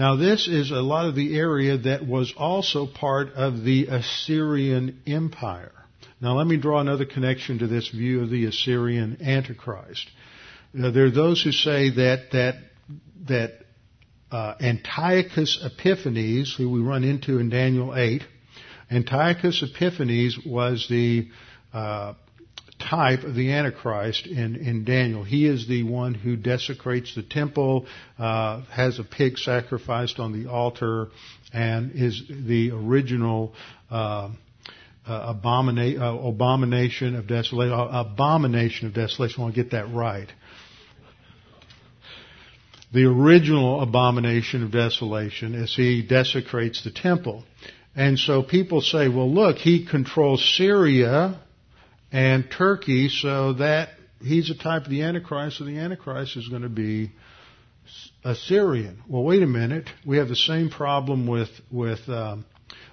Now this is a lot of the area that was also part of the Assyrian Empire. Now let me draw another connection to this view of the Assyrian Antichrist. Now, there are those who say that that that uh, Antiochus Epiphanes, who we run into in Daniel 8, Antiochus Epiphanes was the uh, type of the Antichrist in, in Daniel. He is the one who desecrates the temple, uh, has a pig sacrificed on the altar, and is the original uh, uh, uh, abomination of desolation. abomination of desolation. I want to get that right the original abomination of desolation as he desecrates the temple. And so people say, well look, he controls Syria and Turkey, so that he's a type of the Antichrist, so the Antichrist is going to be Assyrian. Well, wait a minute. We have the same problem with with um,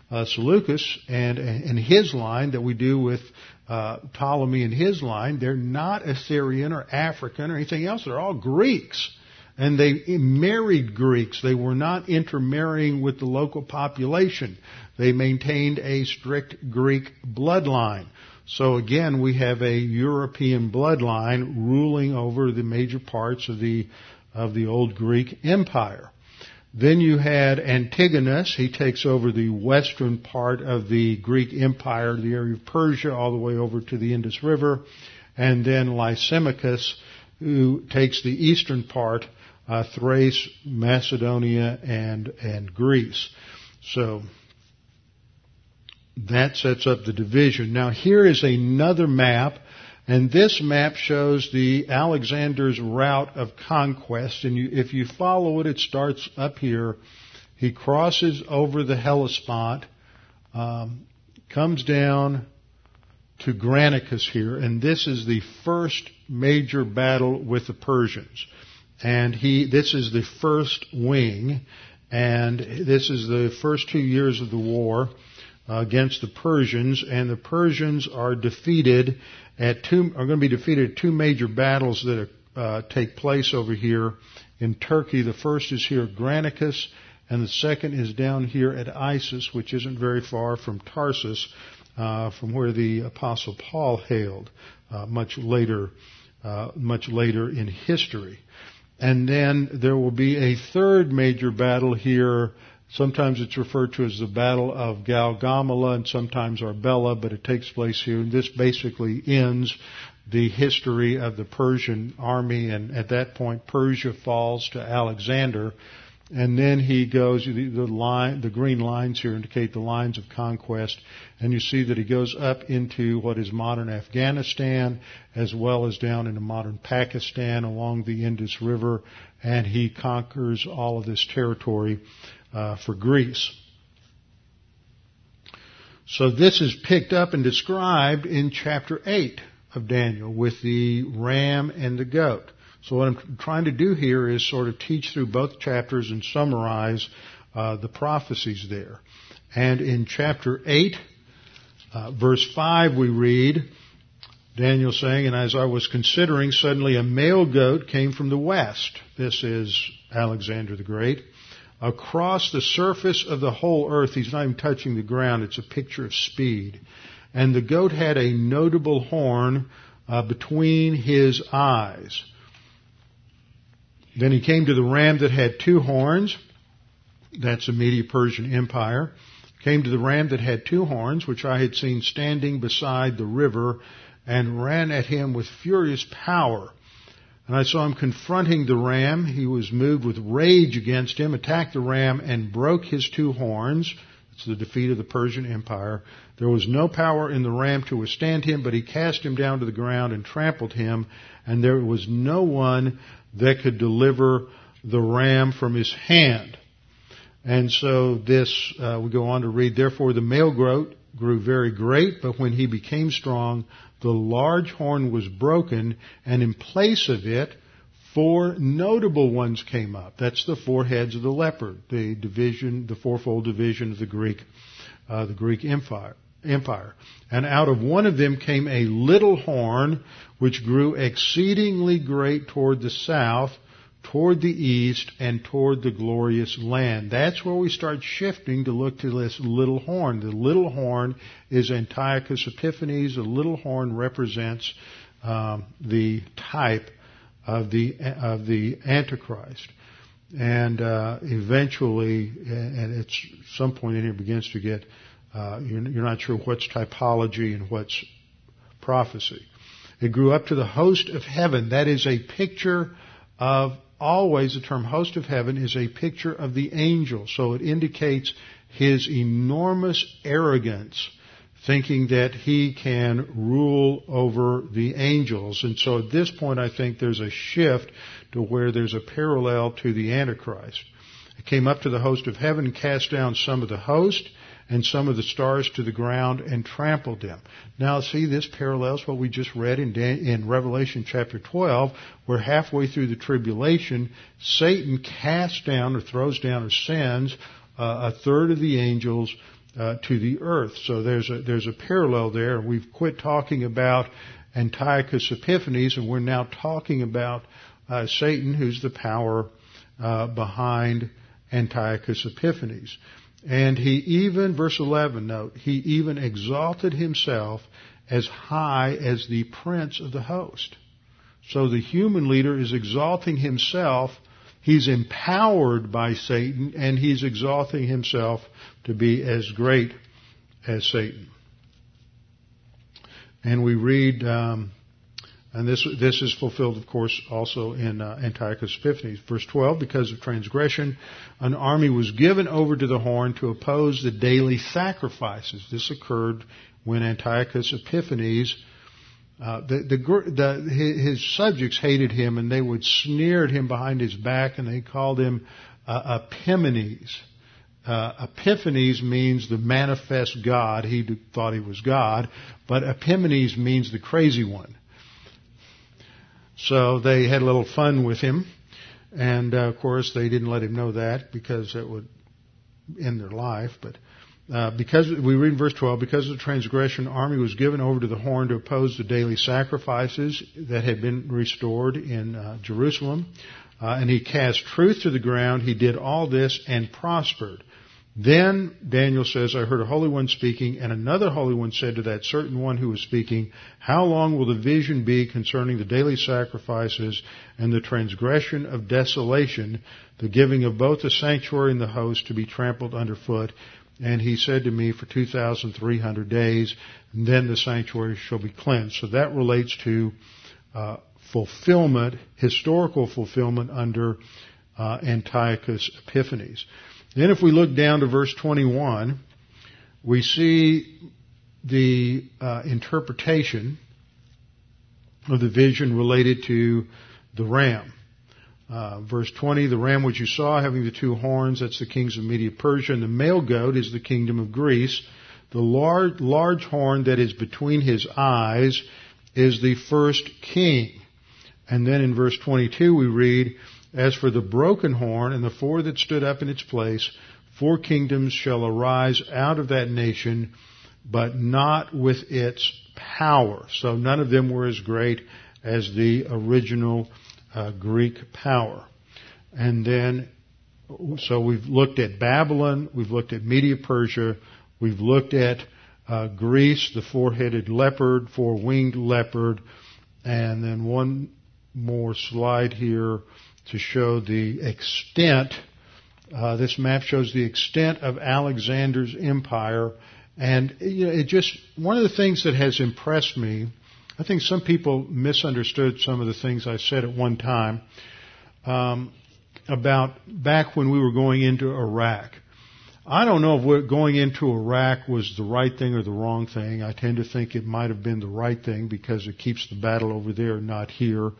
uh, Seleucus and and his line that we do with uh, Ptolemy and his line. They're not Assyrian or African or anything else. They're all Greeks. And they married Greeks. They were not intermarrying with the local population. They maintained a strict Greek bloodline. So again, we have a European bloodline ruling over the major parts of the, of the old Greek empire. Then you had Antigonus. He takes over the western part of the Greek empire, the area of Persia, all the way over to the Indus River. And then Lysimachus, who takes the eastern part uh, Thrace, Macedonia, and and Greece. So that sets up the division. Now here is another map, and this map shows the Alexander's route of conquest. And you, if you follow it, it starts up here. He crosses over the Hellespont, um, comes down to Granicus here, and this is the first major battle with the Persians and he this is the first wing and this is the first two years of the war against the Persians and the Persians are defeated at two are going to be defeated at two major battles that uh, take place over here in Turkey. The first is here at Granicus and the second is down here at Issus which isn't very far from Tarsus uh, from where the apostle Paul hailed uh, much later uh, much later in history. And then there will be a third major battle here Sometimes it's referred to as the Battle of Gaugamela and sometimes Arbela, but it takes place here. And this basically ends the history of the Persian army, and at that point, Persia falls to Alexander. And then he goes, the, line, the green lines here indicate the lines of conquest, and you see that he goes up into what is modern Afghanistan, as well as down into modern Pakistan along the Indus River, and he conquers all of this territory uh, for Greece. So this is picked up and described in chapter 8 of Daniel with the ram and the goat. So what I'm trying to do here is sort of teach through both chapters and summarize uh, the prophecies there. And in chapter 8, uh, verse 5, we read, Daniel saying, And as I was considering, suddenly a male goat came from the west. This is Alexander the Great. Across the surface of the whole earth, he's not even touching the ground, it's a picture of speed. And the goat had a notable horn uh, between his eyes. Then he came to the ram that had two horns. That's the Medo-Persian Empire. Came to the ram that had two horns, which I had seen standing beside the river, and ran at him with furious power. And I saw him confronting the ram. He was moved with rage against him, attacked the ram, and broke his two horns. It's the defeat of the Persian Empire. There was no power in the ram to withstand him, but he cast him down to the ground and trampled him, and there was no one that could deliver the ram from his hand. And so this, uh, we go on to read, therefore the male goat grew very great, but when he became strong, the large horn was broken, and in place of it, four notable ones came up. That's the four heads of the leopard, the division, the fourfold division of the Greek, uh, the Greek Empire. Empire. And out of one of them came a little horn, which grew exceedingly great toward the south, toward the east, and toward the glorious land. That's where we start shifting to look to this little horn. The little horn is Antiochus Epiphanes. The little horn represents um, the type of the of the Antichrist. And uh, eventually, and at some point in here begins to get uh, you're, you're not sure what's typology and what's prophecy. It grew up to the host of heaven. That is a picture of always the term host of heaven is a picture of the angel. So it indicates his enormous arrogance, thinking that he can rule over the angels. And so at this point, I think there's a shift to where there's a parallel to the Antichrist. It came up to the host of heaven, cast down some of the host, and some of the stars to the ground and trampled them. Now see, this parallels what we just read in, in Revelation chapter 12, where halfway through the tribulation, Satan casts down or throws down or sends uh, a third of the angels uh, to the earth. So there's a, there's a parallel there. We've quit talking about Antiochus Epiphanes and we're now talking about uh, Satan, who's the power uh, behind Antiochus Epiphanes. And he even, verse 11, note, he even exalted himself as high as the prince of the host. So the human leader is exalting himself. He's empowered by Satan and he's exalting himself to be as great as Satan. And we read um, and this, this is fulfilled, of course, also in uh, Antiochus Epiphanes. Verse 12, because of transgression, an army was given over to the horn to oppose the daily sacrifices. This occurred when Antiochus Epiphanes, uh, the, the, the, his subjects hated him and they would sneer at him behind his back and they called him uh, Epimanes. Uh, Epiphanes means the manifest God. He thought he was God, but Epimanes means the crazy one. So they had a little fun with him. And uh, of course, they didn't let him know that because it would end their life. But uh, because we read in verse 12, because of the transgression, army was given over to the horn to oppose the daily sacrifices that had been restored in uh, Jerusalem. Uh, and he cast truth to the ground. He did all this and prospered. Then Daniel says, I heard a holy one speaking, and another holy one said to that certain one who was speaking, How long will the vision be concerning the daily sacrifices and the transgression of desolation, the giving of both the sanctuary and the host to be trampled underfoot? And he said to me, For 2,300 days, then the sanctuary shall be cleansed. So that relates to uh, fulfillment, historical fulfillment under uh, Antiochus Epiphanes. Then if we look down to verse 21, we see the uh, interpretation of the vision related to the ram. Uh, verse 20, the ram which you saw having the two horns, that's the kings of Medo Persia, and the male goat is the kingdom of Greece. The large, large horn that is between his eyes is the first king. And then in verse 22 we read, as for the broken horn and the four that stood up in its place, four kingdoms shall arise out of that nation, but not with its power. So none of them were as great as the original uh, Greek power. And then, so we've looked at Babylon, we've looked at Medo Persia, we've looked at uh, Greece, the four-headed leopard, four-winged leopard, and then one more slide here to show the extent. Uh, this map shows the extent of Alexander's empire, and you know, it just one of the things that has impressed me. I think some people misunderstood some of the things I said at one time um, about back when we were going into Iraq. I don't know if going into Iraq was the right thing or the wrong thing. I tend to think it might have been the right thing because it keeps the battle over there, not here.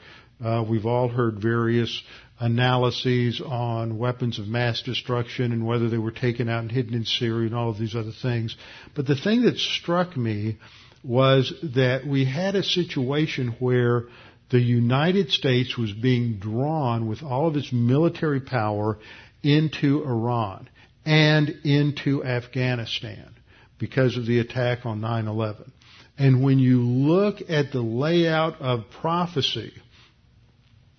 Uh, we've all heard various analyses on weapons of mass destruction and whether they were taken out and hidden in Syria and all of these other things. But the thing that struck me was that we had a situation where the United States was being drawn with all of its military power into Iran and into Afghanistan because of the attack on 9-11. And when you look at the layout of prophecy,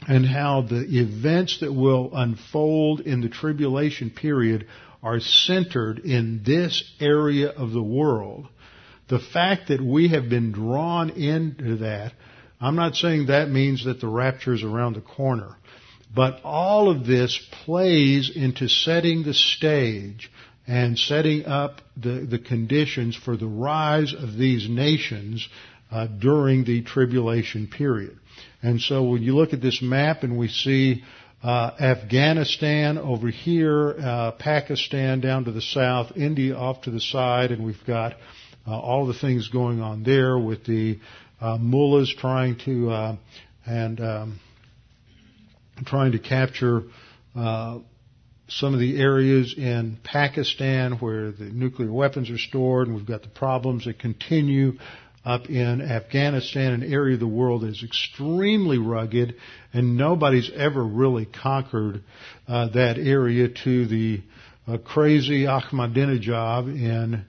and how the events that will unfold in the tribulation period are centered in this area of the world. The fact that we have been drawn into that, I'm not saying that means that the rapture is around the corner, but all of this plays into setting the stage and setting up the, the conditions for the rise of these nations uh, during the tribulation period. And so when you look at this map and we see uh, Afghanistan over here, uh, Pakistan down to the south, India off to the side, and we've got uh, all the things going on there with the uh, mullahs trying to uh, and um, trying to capture uh, some of the areas in Pakistan where the nuclear weapons are stored, and we've got the problems that continue up in Afghanistan, an area of the world that is extremely rugged, and nobody's ever really conquered uh, that area to the uh, crazy Ahmadinejad in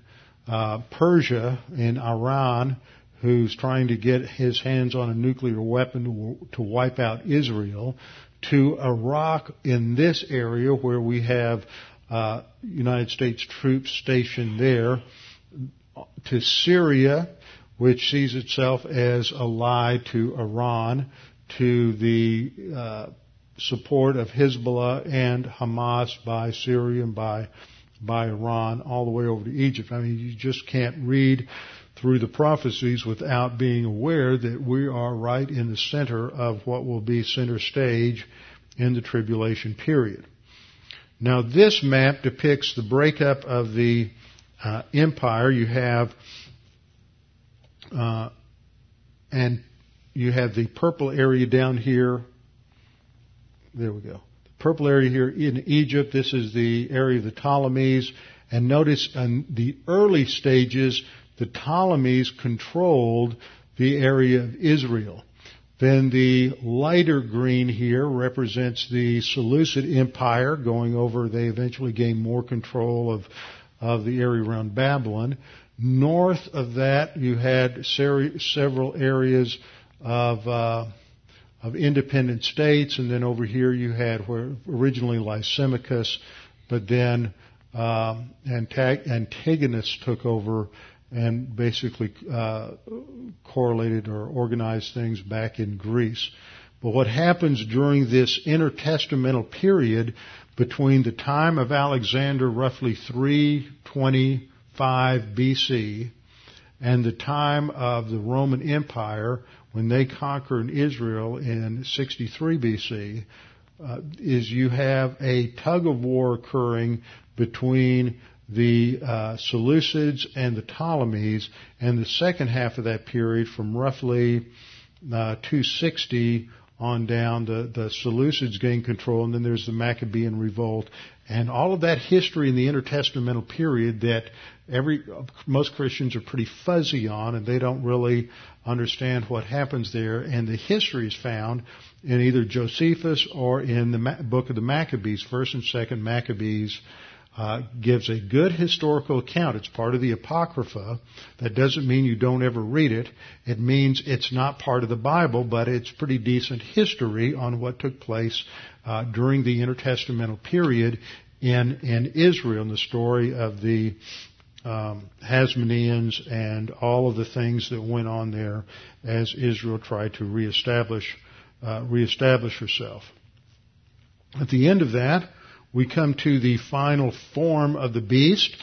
uh, Persia, in Iran, who's trying to get his hands on a nuclear weapon to, to wipe out Israel, to Iraq in this area where we have uh, United States troops stationed there, to Syria, which sees itself as allied to Iran, to the uh, support of Hezbollah and Hamas by Syria and by by Iran all the way over to Egypt. I mean, you just can't read through the prophecies without being aware that we are right in the center of what will be center stage in the tribulation period. Now, this map depicts the breakup of the uh, empire. You have uh, and you have the purple area down here. There we go. The purple area here in Egypt. This is the area of the Ptolemies. And notice in the early stages, the Ptolemies controlled the area of Israel. Then the lighter green here represents the Seleucid Empire going over. They eventually gained more control of, of the area around Babylon. North of that, you had several areas of uh, of independent states, and then over here you had where originally Lysimachus, but then um, Antigonus took over and basically uh, correlated or organized things back in Greece. But what happens during this intertestamental period between the time of Alexander, roughly 325 BC, and the time of the Roman Empire, when they conquered Israel in 63 BC, uh, is you have a tug of war occurring between the uh, Seleucids and the Ptolemies, and the second half of that period from roughly uh, 260 on down, the, the Seleucids gain control, and then there's the Maccabean revolt, and all of that history in the intertestamental period that every most Christians are pretty fuzzy on, and they don't really understand what happens there. And the history is found in either Josephus or in the book of the Maccabees, First and Second Maccabees, uh, gives a good historical account. It's part of the Apocrypha. That doesn't mean you don't ever read it. It means it's not part of the Bible, but it's pretty decent history on what took place uh, during the intertestamental period in in Israel, and the story of the um, Hasmoneans and all of the things that went on there as Israel tried to reestablish uh, reestablish herself. At the end of that, we come to the final form of the beast.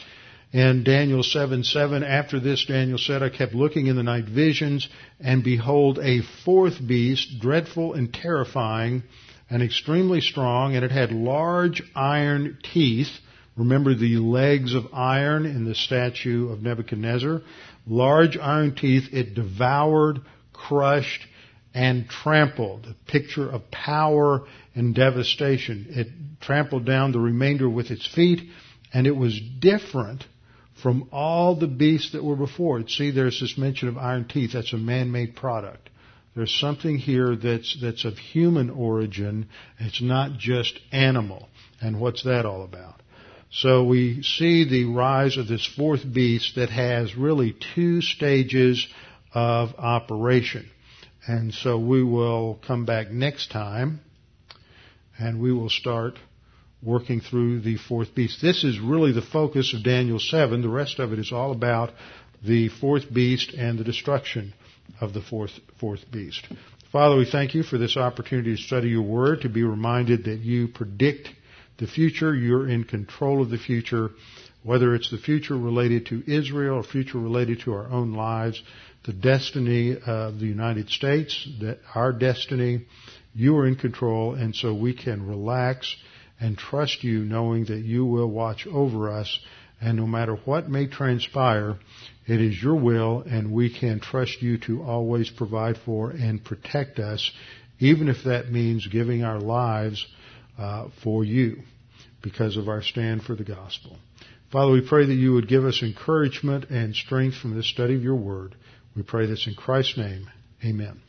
And Daniel 7 7, after this, Daniel said, I kept looking in the night visions, and behold, a fourth beast, dreadful and terrifying, and extremely strong, and it had large iron teeth. Remember the legs of iron in the statue of Nebuchadnezzar? Large iron teeth, it devoured, crushed, and trampled. A picture of power and devastation. It trampled down the remainder with its feet, and it was different from all the beasts that were before it. See, there's this mention of iron teeth. That's a man-made product. There's something here that's, that's of human origin. It's not just animal. And what's that all about? So we see the rise of this fourth beast that has really two stages of operation. And so we will come back next time and we will start working through the fourth beast. This is really the focus of Daniel 7. The rest of it is all about the fourth beast and the destruction of the fourth, fourth beast. Father, we thank you for this opportunity to study your word, to be reminded that you predict the future, you're in control of the future, whether it's the future related to Israel or future related to our own lives, the destiny of the United States, that our destiny, you are in control, and so we can relax and trust you knowing that you will watch over us. And no matter what may transpire, it is your will, and we can trust you to always provide for and protect us, even if that means giving our lives uh, for you because of our stand for the gospel. Father, we pray that you would give us encouragement and strength from the study of your word. We pray this in Christ's name. Amen.